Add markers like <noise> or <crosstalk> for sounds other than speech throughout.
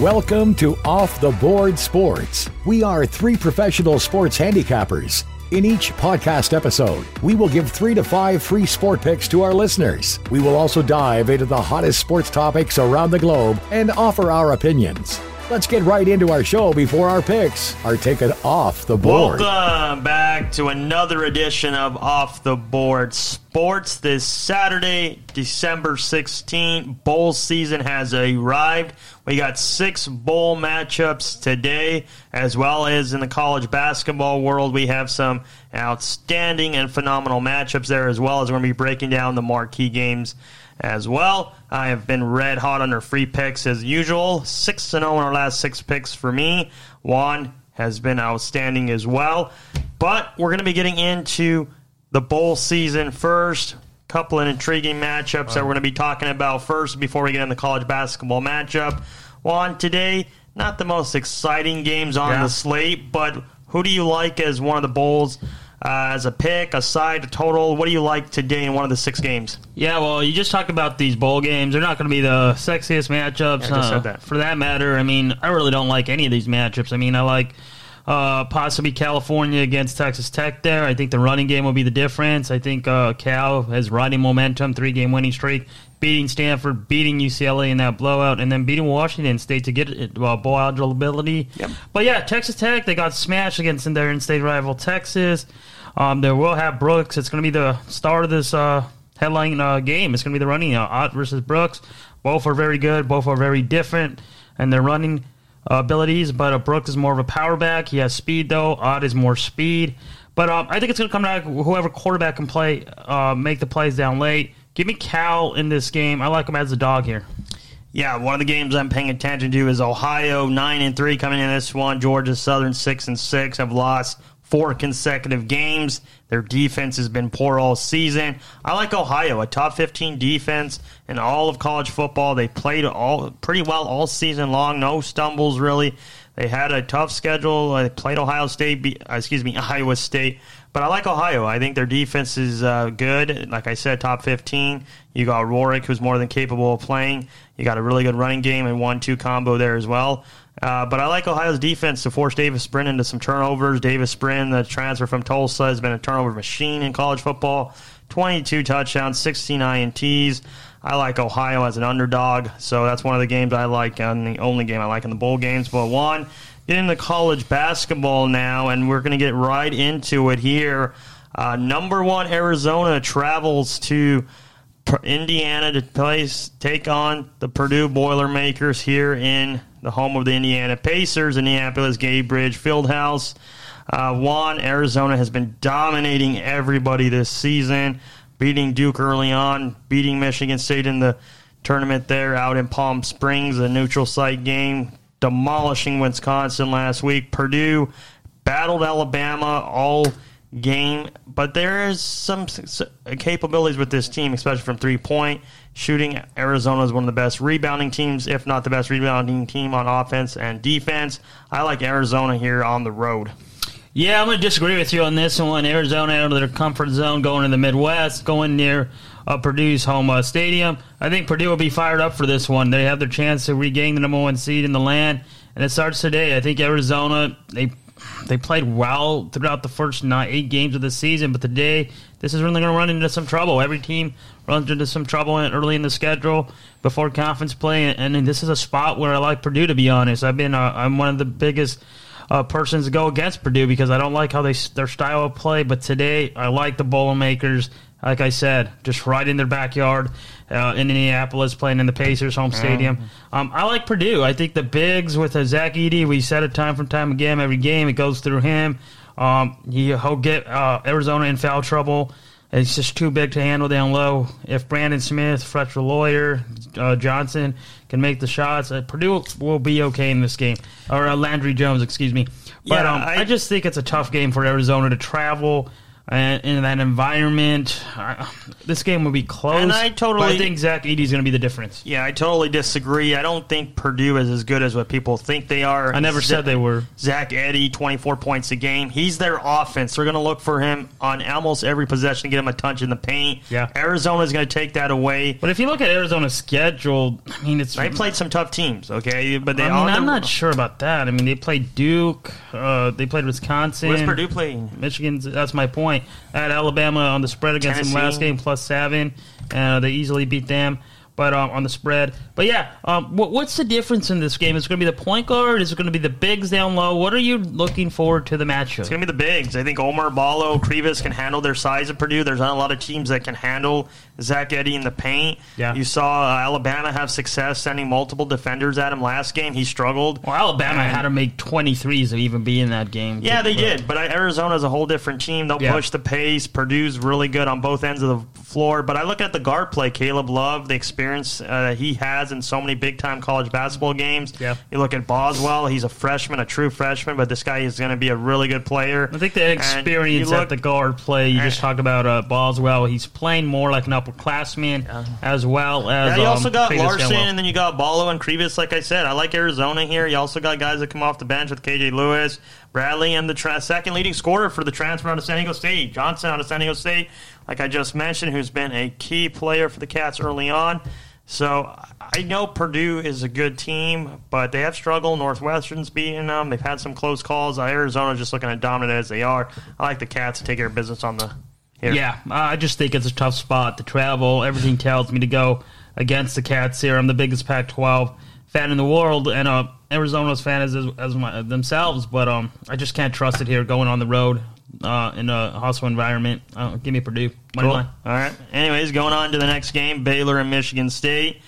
Welcome to Off the Board Sports. We are three professional sports handicappers. In each podcast episode, we will give three to five free sport picks to our listeners. We will also dive into the hottest sports topics around the globe and offer our opinions. Let's get right into our show before our picks are taken off the board. Welcome back to another edition of Off the Board Sports. This Saturday, December 16th, bowl season has arrived. We got six bowl matchups today, as well as in the college basketball world. We have some outstanding and phenomenal matchups there, as well as we're going to be breaking down the marquee games as well. I have been red hot under free picks as usual. 6 0 in our last six picks for me. Juan has been outstanding as well. But we're going to be getting into the bowl season first. Couple of intriguing matchups that we're going to be talking about first before we get into the college basketball matchup. Juan, today, not the most exciting games on Yeah. the slate, but who do you like as one of the bowls? Uh, as a pick, a side, a total, what do you like today in one of the six games? Yeah, well, you just talked about these bowl games. They're not going to be the sexiest matchups. I just uh, said that. For that matter, I mean, I really don't like any of these matchups. I mean, I like uh, possibly California against Texas Tech there. I think the running game will be the difference. I think uh, Cal has riding momentum, three game winning streak, beating Stanford, beating UCLA in that blowout, and then beating Washington State to get it, uh, bowl eligibility. Yep. But yeah, Texas Tech, they got smashed against their in state rival Texas. Um, they will have Brooks. It's going to be the start of this uh, headline uh, game. It's going to be the running uh, Ott versus Brooks. Both are very good. Both are very different, and they're running abilities. But uh, Brooks is more of a power back. He has speed though. Ott is more speed. But um, I think it's going to come down to whoever quarterback can play, uh, make the plays down late. Give me Cal in this game. I like him as a dog here. Yeah, one of the games I'm paying attention to is Ohio nine and three coming in this one. Georgia Southern six and six have lost four consecutive games. Their defense has been poor all season. I like Ohio, a top 15 defense in all of college football. They played all pretty well all season long, no stumbles really. They had a tough schedule. They played Ohio State, uh, excuse me, <laughs> Iowa State. But I like Ohio. I think their defense is uh, good. Like I said, top 15. You got Rourke, who's more than capable of playing. You got a really good running game and one-two combo there as well. Uh, but I like Ohio's defense to force Davis Brin into some turnovers. Davis Brin, the transfer from Tulsa, has been a turnover machine in college football. 22 touchdowns, 16 INTs. I like Ohio as an underdog, so that's one of the games I like, and the only game I like in the bowl games. But one, get into college basketball now, and we're going to get right into it here. Uh, number one, Arizona travels to Indiana to place take on the Purdue Boilermakers here in the home of the Indiana Pacers, Indianapolis Gainbridge Fieldhouse. Uh, Juan, Arizona has been dominating everybody this season, beating Duke early on, beating Michigan State in the tournament there out in Palm Springs, a neutral site game, demolishing Wisconsin last week. Purdue battled Alabama all game, but there is some capabilities with this team, especially from three point shooting. Arizona is one of the best rebounding teams, if not the best rebounding team on offense and defense. I like Arizona here on the road. Yeah, I'm going to disagree with you on this one. Arizona out of their comfort zone, going to the Midwest, going near uh, Purdue's home uh, stadium. I think Purdue will be fired up for this one. They have their chance to regain the number one seed in the land, and it starts today. I think Arizona they they played well throughout the first nine, eight games of the season, but today this is really going to run into some trouble. Every team runs into some trouble early in the schedule before conference play, and, and this is a spot where I like Purdue. To be honest, I've been uh, I'm one of the biggest uh, persons to go against Purdue because I don't like how they their style of play. But today, I like the Boilermakers. Like I said, just right in their backyard uh, in Indianapolis, playing in the Pacers' home stadium. Um, I like Purdue. I think the bigs with uh, Zach Edey, we said it time from time again. Every game, it goes through him. Um, he, he'll get uh, Arizona in foul trouble. It's just too big to handle down low. If Brandon Smith, Fletcher Loyer, uh, Johnson can make the shots, uh, Purdue will be okay in this game. Or uh, Landry Jones, excuse me. But Yeah, um, I- I, just think it's a tough game for Arizona to travel in that environment, this game will be close. And I totally- but I think Zach is going to be the difference. Yeah, I totally disagree. I don't think Purdue is as good as what people think they are. I never said they were. Zach Edey, 24 points a game. He's their offense. They're going to look for him on almost every possession, get him a touch in the paint. Yeah. Arizona's going to take that away. But if you look at Arizona's schedule, I mean, it's They played some tough teams, okay? But they I mean, I'm the- not sure about that. I mean, they played Duke. Uh, they played Wisconsin. Where's Purdue playing? Michigan's. That's my point. At Alabama on the spread against them last game plus seven, uh, they easily beat them. But um, on the spread, but yeah, um, what, what's the difference in this game? Is it going to be the point guard? Is it going to be the bigs down low? What are you looking forward to the matchup? It's going to be the bigs. I think Oumar Ballo, Krivas can handle their size at Purdue. There's not a lot of teams that can handle Zach Edey in the paint. Yeah. You saw uh, Alabama have success sending multiple defenders at him last game. He struggled. well, Alabama had to make 23s to even be in that game. Yeah, they did. But Arizona's a whole different team. They'll Yeah. push the pace. Purdue's really good on both ends of the floor. But I look at the guard play. Caleb Love, the experience uh, he has in so many big time college basketball games. Yeah. You look at Boswell. He's a freshman, a true freshman, but this guy is going to be a really good player. I think the experience look- at the guard play. You just Eh. talked about uh, Boswell. He's playing more like an upperclassman as well as. Yeah, you also um, got Larsson, and then you got Ballo and Krivas. Like I said, I like Arizona here. You also got guys that come off the bench with KJ Lewis, Bradley, and the tra- second leading scorer for the transfer out of San Diego State, Johnson out of San Diego State. Like I just mentioned, who's been a key player for the Cats early on. So I know Purdue is a good team, but they have struggled. Northwestern's beating them. They've had some close calls. Arizona's just looking at dominant as they are. I like the Cats to take care of business on the here. Yeah, I just think it's a tough spot to travel. Everything tells me to go against the Cats here. I'm the biggest Pac-12 fan in the world, and uh, Arizona's fan as as my, themselves. But um, I just can't trust it here going on the road uh, in a hostile environment. Uh, give me Purdue. Money Cool. line. All right. Anyways, going on to the next game, Baylor and Michigan State.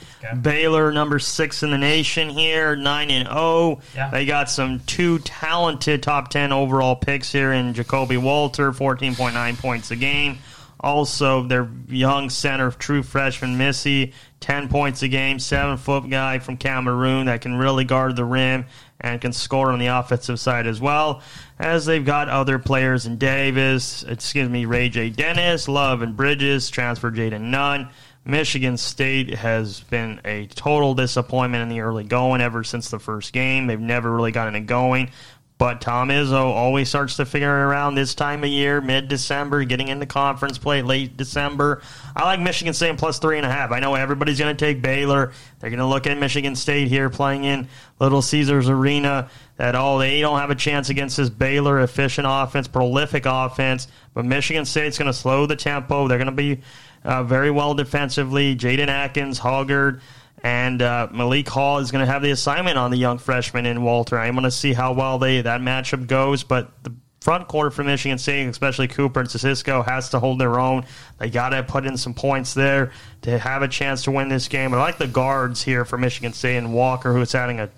Baylor, number six in the nation here, nine and zero. Yeah. They got some two talented top ten overall picks here in Ja'Kobe Walter, fourteen point nine points a game. Also, their young center, true freshman Missi, ten points a game, seven foot guy from Cameroon that can really guard the rim and can score on the offensive side as well. As they've got other players in Davis, excuse me, Ray J. Dennis, Love and Bridges, transfer Jayden Nunn. Michigan State has been a total disappointment in the early going ever since the first game. They've never really gotten it going. But Tom Izzo always starts to figure it around this time of year, mid December, getting into conference play late December. I like Michigan State plus three and a half. I know everybody's going to take Baylor. They're going to look at Michigan State here playing in Little Caesars Arena. That all they don't have a chance against this Baylor efficient offense, prolific offense. But Michigan State's going to slow the tempo. They're going to be uh, very well defensively. Jaden Akins, Hoggard. And uh, Malik Hall is going to have the assignment on the young freshman in Walter. I'm going to see how well they that matchup goes, but the front quarter for Michigan State, especially Cooper and Cisco, has to hold their own. They got to put in some points there to have a chance to win this game. I like the guards here for Michigan State and Walker, who is having a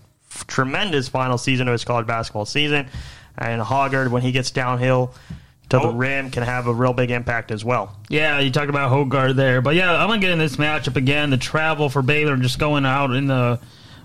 tremendous final season of his college basketball season, and Hoggard when he gets downhill to the Oh. rim can have a real big impact as well. Yeah, you talked about Hoggard there, but yeah, I'm gonna get in this matchup again. The travel for Baylor, just going out in the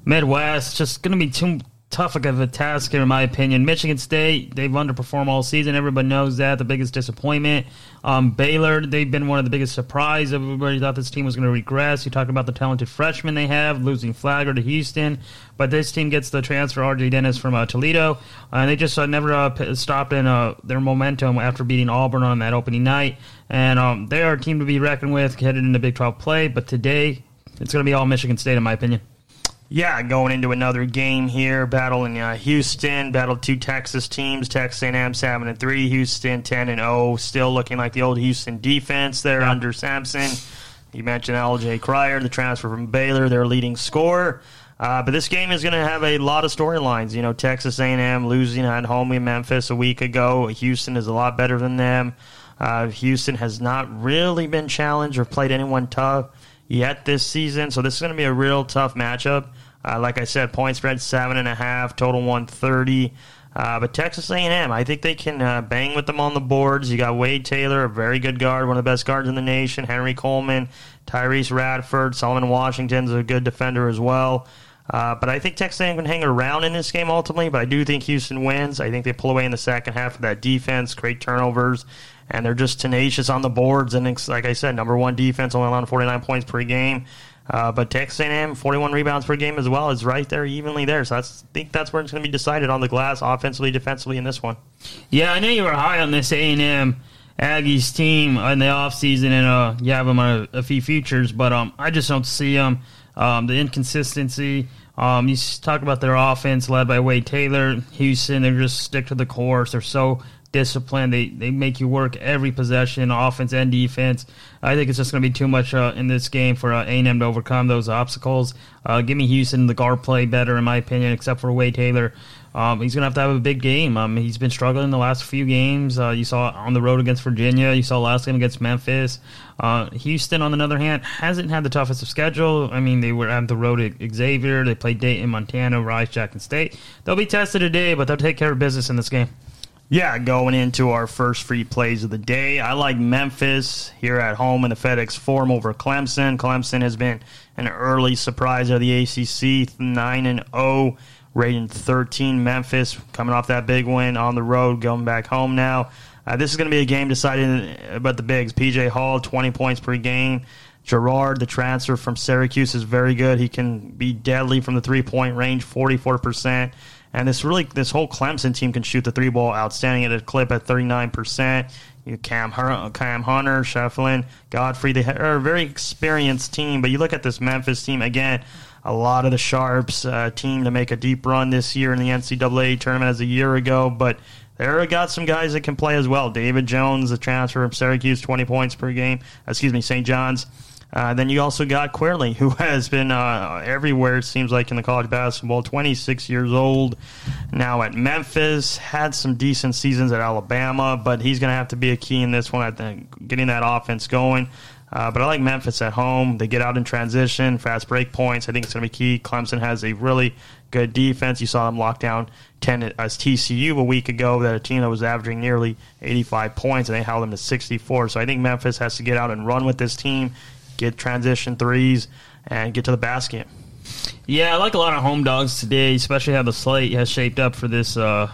Midwest, just gonna be too tough of a task here, in my opinion. Michigan State, they've underperformed all season. Everybody knows that. The biggest disappointment. Um, Baylor, they've been one of the biggest surprise. Everybody thought this team was going to regress. You talked about the talented freshmen they have, losing Flagler to Houston, but this team gets the transfer RJ Dennis from uh, Toledo, uh, and they just uh, never uh, stopped in uh, their momentum after beating Auburn on that opening night. And um, they are a team to be reckoned with, headed into Big 12 play. But today, it's going to be all Michigan State, in my opinion. Yeah, going into another game here, battle in uh, Houston, battle two Texas teams, Texas A&M seven and three, Houston ten and zero, still looking like the old Houston defense there Yeah. under Sampson. You mentioned L.J. Cryer, the transfer from Baylor, their leading scorer. Uh, but this game is going to have a lot of storylines. You know, Texas A&M losing at home in Memphis a week ago. Houston is a lot better than them. Uh, Houston has not really been challenged or played anyone tough yet this season, so this is going to be a real tough matchup. Uh, like I said, point spread seven and a half, total one thirty. Uh, but Texas A&M, I think they can uh, bang with them on the boards. You got Wade Taylor, a very good guard, one of the best guards in the nation. Henry Coleman, Tyrece Radford, Solomon Washington's a good defender as well. Uh, but I think Texas A&M can hang around in this game ultimately. But I do think Houston wins. I think they pull away in the second half of that defense, create turnovers, and they're just tenacious on the boards. And like I said, number one defense, only allowing 49 points per game. Uh, but Texas A&M, 41 rebounds per game as well, is right there, evenly there. So I think that's where it's going to be decided on the glass, offensively, defensively, in this one. Yeah, I know you were high on this A&M Aggies team in the offseason, and uh, you have them on a, a few futures, but um, I just don't see them. Um, the inconsistency. Um, you talk about their offense led by Wade Taylor, Houston. They just stick to the course. They're so disciplined. They they make you work every possession, offense and defense. I think it's just going to be too much uh, in this game for uh, A&M to overcome those obstacles. Uh, give me Houston the guard play better, in my opinion, except for Wade Taylor. Um, he's going to have to have a big game. Um, he's been struggling the last few games. Uh, you saw on the road against Virginia. You saw last game against Memphis. Uh, Houston, on the other hand, hasn't had the toughest of schedule. I mean, they were at the road at Xavier. They played Dayton, Montana, Rice, Jackson State. They'll be tested today, but they'll take care of business in this game. Yeah, going into our first free plays of the day, I like Memphis here at home in the FedEx Forum over Clemson. Clemson has been an early surprise of the ACC, nine and zero oh rating 13. Memphis coming off that big win on the road, going back home now. Uh, this is going to be a game decided about the bigs. PJ Hall, 20 points per game. Girard, the transfer from Syracuse, is very good. He can be deadly from the three point range, 44%. And this really, this whole Clemson team can shoot the three ball outstanding at a clip at 39%. You Cam, Cam Hunter, Schieffelin, Godfrey, they are a very experienced team. But you look at this Memphis team again a lot of the Sharps uh, team to make a deep run this year in the NCAA tournament as a year ago, but there got some guys that can play as well. David Jones, the transfer from Syracuse, 20 points per game. Excuse me, St. John's. Uh, then you also got Quinerly, who <laughs> has been uh, everywhere, it seems like, in the college basketball. 26 years old, now at Memphis. Had some decent seasons at Alabama, but he's going to have to be a key in this one, I think, getting that offense going. Uh, but I like Memphis at home. They get out in transition, fast break points. I think it's going to be key. Clemson has a really good defense. You saw them lock down 10 as TCU a week ago, that a team that was averaging nearly 85 points, and they held them to 64. So I think Memphis has to get out and run with this team, get transition threes, and get to the basket. Yeah, I like a lot of home dogs today, especially how the slate has shaped up for this uh,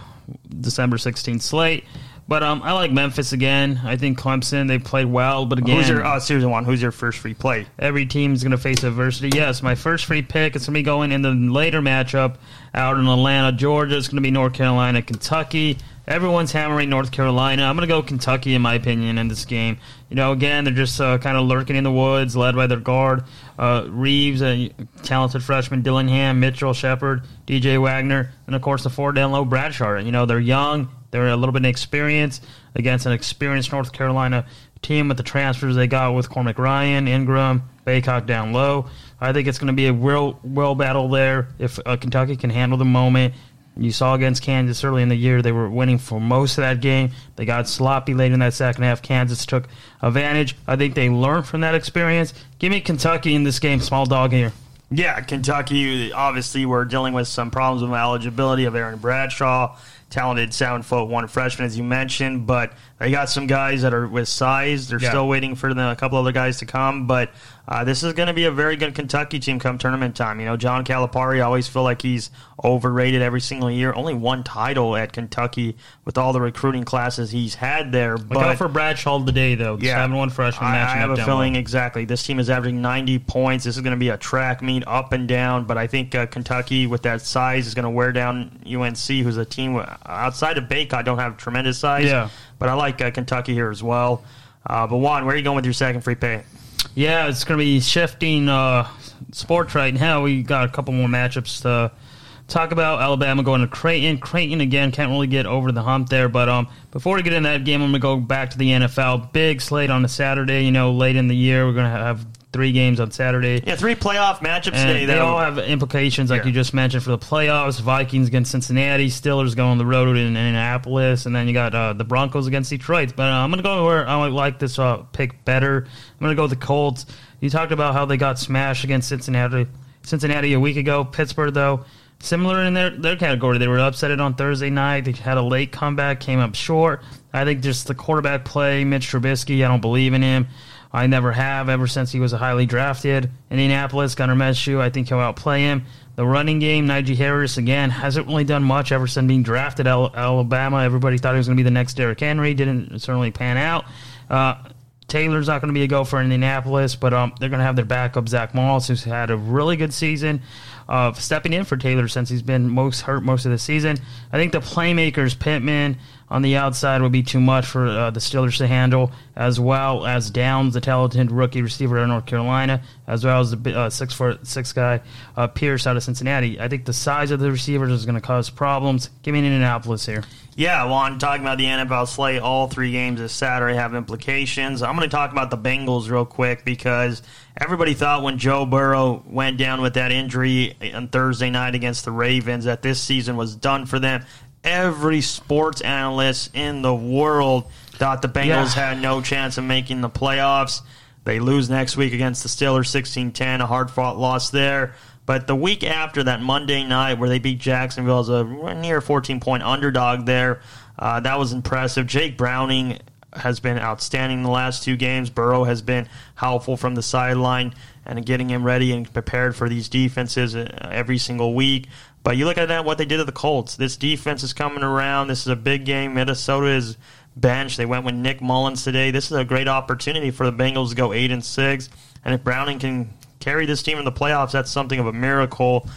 December 16th slate. But um, I like Memphis again. I think Clemson they played well, but again, who's your uh, series one? Who's your first free play? Every team's going to face adversity. Yes, my first free pick is going to be going in the later matchup out in Atlanta, Georgia. It's going to be North Carolina, Kentucky. Everyone's hammering North Carolina. I'm going to go Kentucky, in my opinion, in this game. You know, again, they're just uh, kind of lurking in the woods, led by their guard, uh, Reeves, a talented freshman, Dillingham, Mitchell, Sheppard, DJ Wagner, and, of course, the four down low, Bradshaw. You know, they're young, they're a little bit inexperienced against an experienced North Carolina team with the transfers they got with Cormac Ryan, Ingram, Bacot down low. I think it's going to be a real well battle there if uh, Kentucky can handle the moment. You saw against Kansas early in the year, they were winning for most of that game. They got sloppy late in that second half. Kansas took advantage. I think they learned from that experience. Give me Kentucky in this game, small dog here. Yeah, Kentucky, obviously, we're dealing with some problems with my eligibility of Aaron Bradshaw talented seven foot one freshman, as you mentioned. But they got some guys that are with size. They're yeah. still waiting for the, a couple other guys to come. But uh, this is going to be a very good Kentucky team come tournament time. You know, John Calipari, I always feel like he's overrated every single year. Only one title at Kentucky with all the recruiting classes he's had there. But out for Bradshaw today, though. Yeah, seven one freshman. I, I have a feeling exactly. This team is averaging ninety points. This is going to be a track meet up and down. But I think uh, Kentucky, with that size, is going to wear down UNC, who's a team outside of Bake, I don't have tremendous size. Yeah. But I like uh, Kentucky here as well. Uh, but Juan, where are you going with your second free pay? Yeah, it's going to be shifting uh, sports right now. We got a couple more matchups to talk about. Alabama going to Creighton. Creighton again can't really get over the hump there. But um, before we get in that game, I'm going to go back to the NFL. Big slate on a Saturday. You know, late in the year, we're going to have three games on Saturday. Yeah, three playoff matchups and today. They all have implications, like yeah. you just mentioned, for the playoffs. Vikings against Cincinnati, Steelers going on the road in Indianapolis, and then you got uh, the Broncos against Detroit. But uh, I'm going to go where I like this uh, pick better. I'm going to go with the Colts. You talked about how they got smashed against Cincinnati. Cincinnati a week ago. Pittsburgh, though, similar in their, their category. They were upset on Thursday night. They had a late comeback, came up short. I think just the quarterback play, Mitch Trubisky, I don't believe in him. I never have ever since he was a highly drafted. Indianapolis, Gardner Minshew, I think he'll outplay him. The running game, Najee Harris, again, hasn't really done much ever since being drafted Alabama. Everybody thought he was going to be the next Derrick Henry. Didn't certainly pan out. Uh, Taylor's not going to be a go for Indianapolis, but um, they're going to have their backup, Zach Moss, who's had a really good season of stepping in for Taylor since he's been most hurt most of the season. I think the playmakers, Pittman on the outside, would be too much for uh, the Steelers to handle, as well as Downs, the talented rookie receiver out of North Carolina, as well as the uh, six foot six guy uh, Pierce out of Cincinnati. I think the size of the receivers is going to cause problems. Give me an Indianapolis here. Yeah, well, I'm talking about the NFL slate. All three games this Saturday have implications. I'm going to talk about the Bengals real quick because everybody thought when Joe Burrow went down with that injury on Thursday night against the Ravens that this season was done for them. Every sports analyst in the world thought the Bengals yeah. had no chance of making the playoffs. They lose next week against the Steelers 16 10, a hard fought loss there. But the week after that Monday night where they beat Jacksonville as a near 14 point underdog there, uh, that was impressive. Jake Browning has been outstanding the last two games. Burrow has been helpful from the sideline and getting him ready and prepared for these defenses uh, every single week. But you look at that, what they did to the Colts. This defense is coming around. This is a big game. Minnesota is bench. They went with Nick Mullens today. This is a great opportunity for the Bengals to go eight and six. And if Browning can carry this team in the playoffs, that's something of a miracle.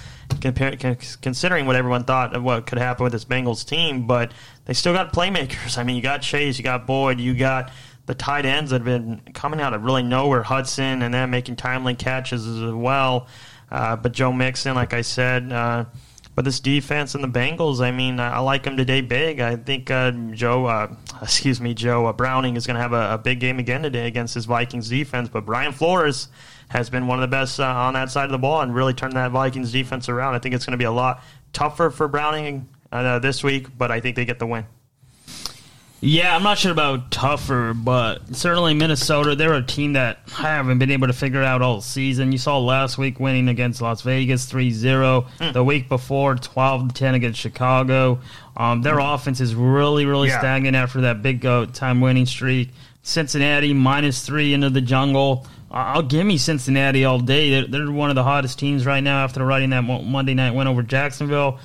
considering what everyone thought of what could happen with this Bengals team, but they still got playmakers. <laughs> I mean, you got Chase, you got Boyd, you got the tight ends that have been coming out of really nowhere, Hudson, and then making timely catches as well. Uh, but Joe Mixon, like I said, uh, but this defense and the Bengals, I mean, I, like them today big. I think uh, Joe, uh, <laughs> excuse me, Joe uh, Browning is going to have a, a, big game again today against his Vikings defense. But Brian Flores has been one of the best uh, on that side of the ball and really turned that Vikings defense around. I think it's going to be a lot tougher for Browning uh, this week, but I think they get the win. Yeah, I'm not sure about tougher, but certainly Minnesota, they're a team that I haven't been able to figure out all season. You saw last week winning against Las Vegas 3 0. Mm. The week before, 12 10 against Chicago. Um, their mm. offense is really, really yeah. stagnant after that big go time winning streak. Cincinnati minus three into the jungle. I'll give me Cincinnati all day. They're, they're, one of the hottest teams right now after riding that Monday night win over Jacksonville,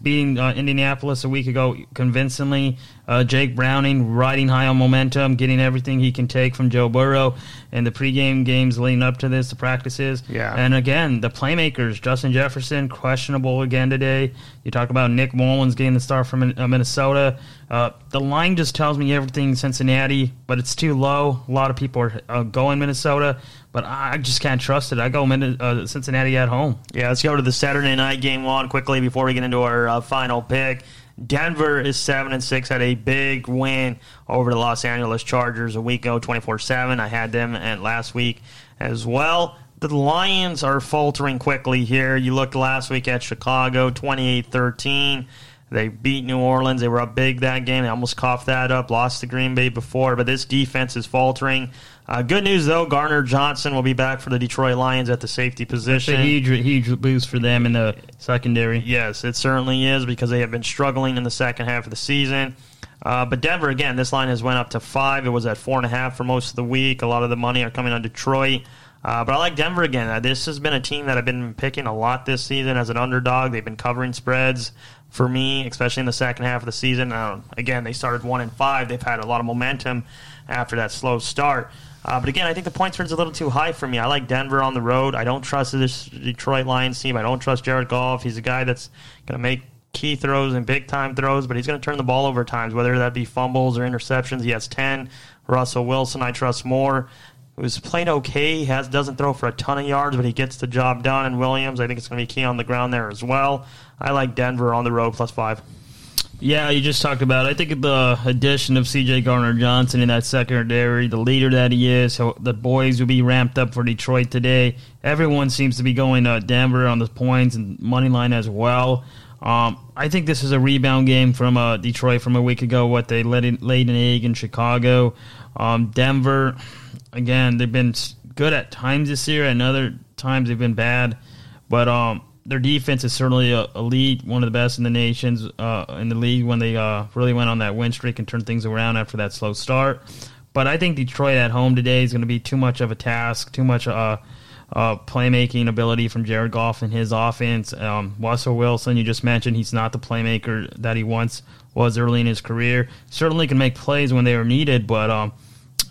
beating uh, Indianapolis a week ago convincingly. Uh, Jake Browning riding high on momentum, getting everything he can take from Joe Burrow and the pregame games leading up to this, the practices. Yeah. And again, the playmakers, Justin Jefferson, questionable again today. You talk about Nick Mullens getting the start from uh, Minnesota. Uh, the line just tells me everything Cincinnati, but it's too low. A lot of people are uh, going Minnesota, but I just can't trust it. I go uh, Cincinnati at home. Yeah, let's go to the Saturday night game one quickly before we get into our uh, final pick. Denver is seven and six. Had a big win over the Los Angeles Chargers a week ago, twenty four seven. I had them at last week as well. The Lions are faltering quickly here. You looked last week at Chicago, 28-13. They beat New Orleans. They were up big that game. They almost coughed that up. Lost to Green Bay before, but this defense is faltering. Uh, good news though, Gardner Johnson will be back for the Detroit Lions at the safety position. That's a huge, huge boost for them in the secondary. Yes, it certainly is because they have been struggling in the second half of the season. Uh, but Denver again, this line has went up to five. It was at four and a half for most of the week. A lot of the money are coming on Detroit. Uh, but I like Denver again. Uh, this has been a team that I've been picking a lot this season as an underdog. They've been covering spreads for me, especially in the second half of the season. Uh, again, they started one and five. They've had a lot of momentum after that slow start. Uh, but again, I think the point spread's a little too high for me. I like Denver on the road. I don't trust this Detroit Lions team. I don't trust Jared Goff. He's a guy that's going to make key throws and big time throws, but he's going to turn the ball over times, whether that be fumbles or interceptions. He has 10. Russell Wilson, I trust more. Who's playing okay. He has doesn't throw for a ton of yards, but he gets the job done. And Williams, I think it's going to be key on the ground there as well. I like Denver on the road plus five. Yeah, you just talked about. It. I think the addition of C.J. Gardner Johnson in that secondary, the leader that he is, the boys will be ramped up for Detroit today. Everyone seems to be going to Denver on the points and money line as well. Um, I think this is a rebound game from uh, Detroit from a week ago. What they laid, laid an egg in Chicago. Um, Denver, again, they've been good at times this year, and other times they've been bad. But um, their defense is certainly elite, one of the best in the nations uh, in the league when they uh, really went on that win streak and turned things around after that slow start. But I think Detroit at home today is going to be too much of a task, too much uh, uh, playmaking ability from Jared Goff and his offense. Um, Russell Wilson, you just mentioned, he's not the playmaker that he once was early in his career. Certainly can make plays when they are needed, but um,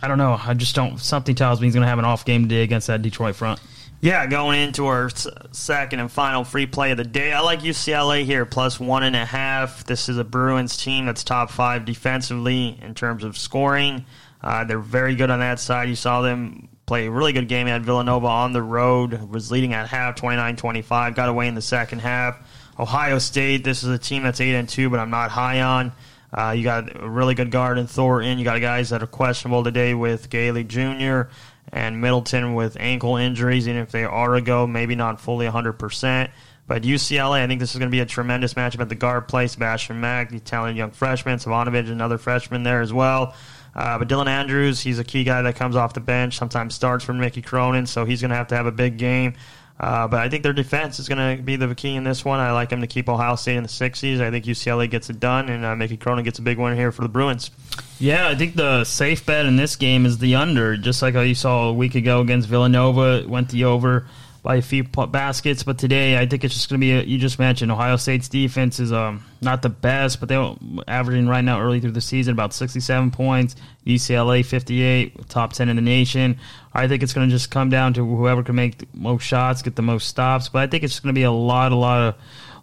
I don't know. I just don't. Something tells me he's going to have an off game today against that Detroit front. Yeah, going into our second and final free play of the day, I like UCLA here plus one and a half. This is a Bruins team that's top five defensively in terms of scoring. Uh, they're very good on that side. You saw them play a really good game at Villanova on the road. Was leading at half, 29-25. Got away in the second half. Ohio State. This is a team that's eight and two, but I'm not high on. Uh, you got a really good guard in Thornton. You got guys that are questionable today with Gailey Jr and Middleton with ankle injuries, and if they are a go, maybe not fully 100%. But UCLA, I think this is going to be a tremendous matchup at the guard play. Sebastian Mack, the talented young freshman, Savanovic, another freshman there as well. Uh, but Dylan Andrews, he's a key guy that comes off the bench, sometimes starts for Mickey Cronin, so he's going to have to have a big game. Uh, but I think their defense is going to be the key in this one. I like them to keep Ohio State in the 60s. I think UCLA gets it done, and uh, Mickey Cronin gets a big win here for the Bruins. Yeah, I think the safe bet in this game is the under, just like you saw a week ago against Villanova. Went the over by a few baskets. But today, I think it's just going to be. A, you just mentioned Ohio State's defense is um, not the best, but they're averaging right now early through the season about 67 points. UCLA 58, top 10 in the nation. I think it's going to just come down to whoever can make the most shots, get the most stops. But I think it's going to be a lot, a lot of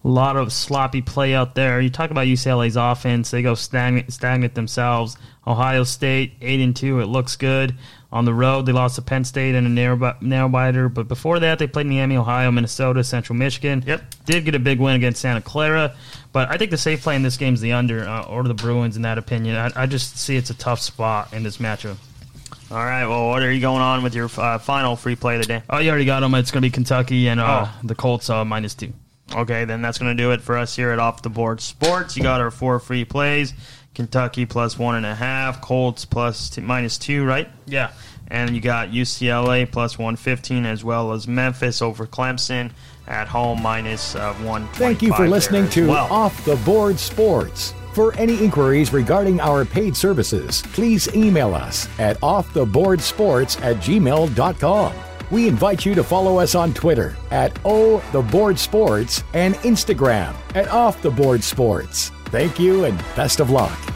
a lot of sloppy play out there. You talk about UCLA's offense; they go stagnant, stagnant themselves. Ohio State eight and two, it looks good. On the road, they lost to Penn State in a narrow, narrow biter, but before that, they played Miami, Ohio, Minnesota, Central Michigan. Yep, did get a big win against Santa Clara, but I think the safe play in this game is the under uh, or the Bruins. In that opinion, I, I, just see it's a tough spot in this matchup. All right. Well, what are you going on with your uh, final free play today? Oh, you already got them. It's going to be Kentucky and uh, oh. the Colts uh, minus two. Okay, then that's going to do it for us here at Off the Board Sports. You got our four free plays. Kentucky plus one and a half, Colts plus t- minus two, right? Yeah. And you got UCLA plus 115 as well as Memphis over Clemson at home minus uh, one. Thank you for listening to well. Off the Board Sports. For any inquiries regarding our paid services, please email us at offtheboardsports at gmail.com. We invite you to follow us on Twitter at O The Board Sports and Instagram at Off the Board Sports. Thank you and best of luck.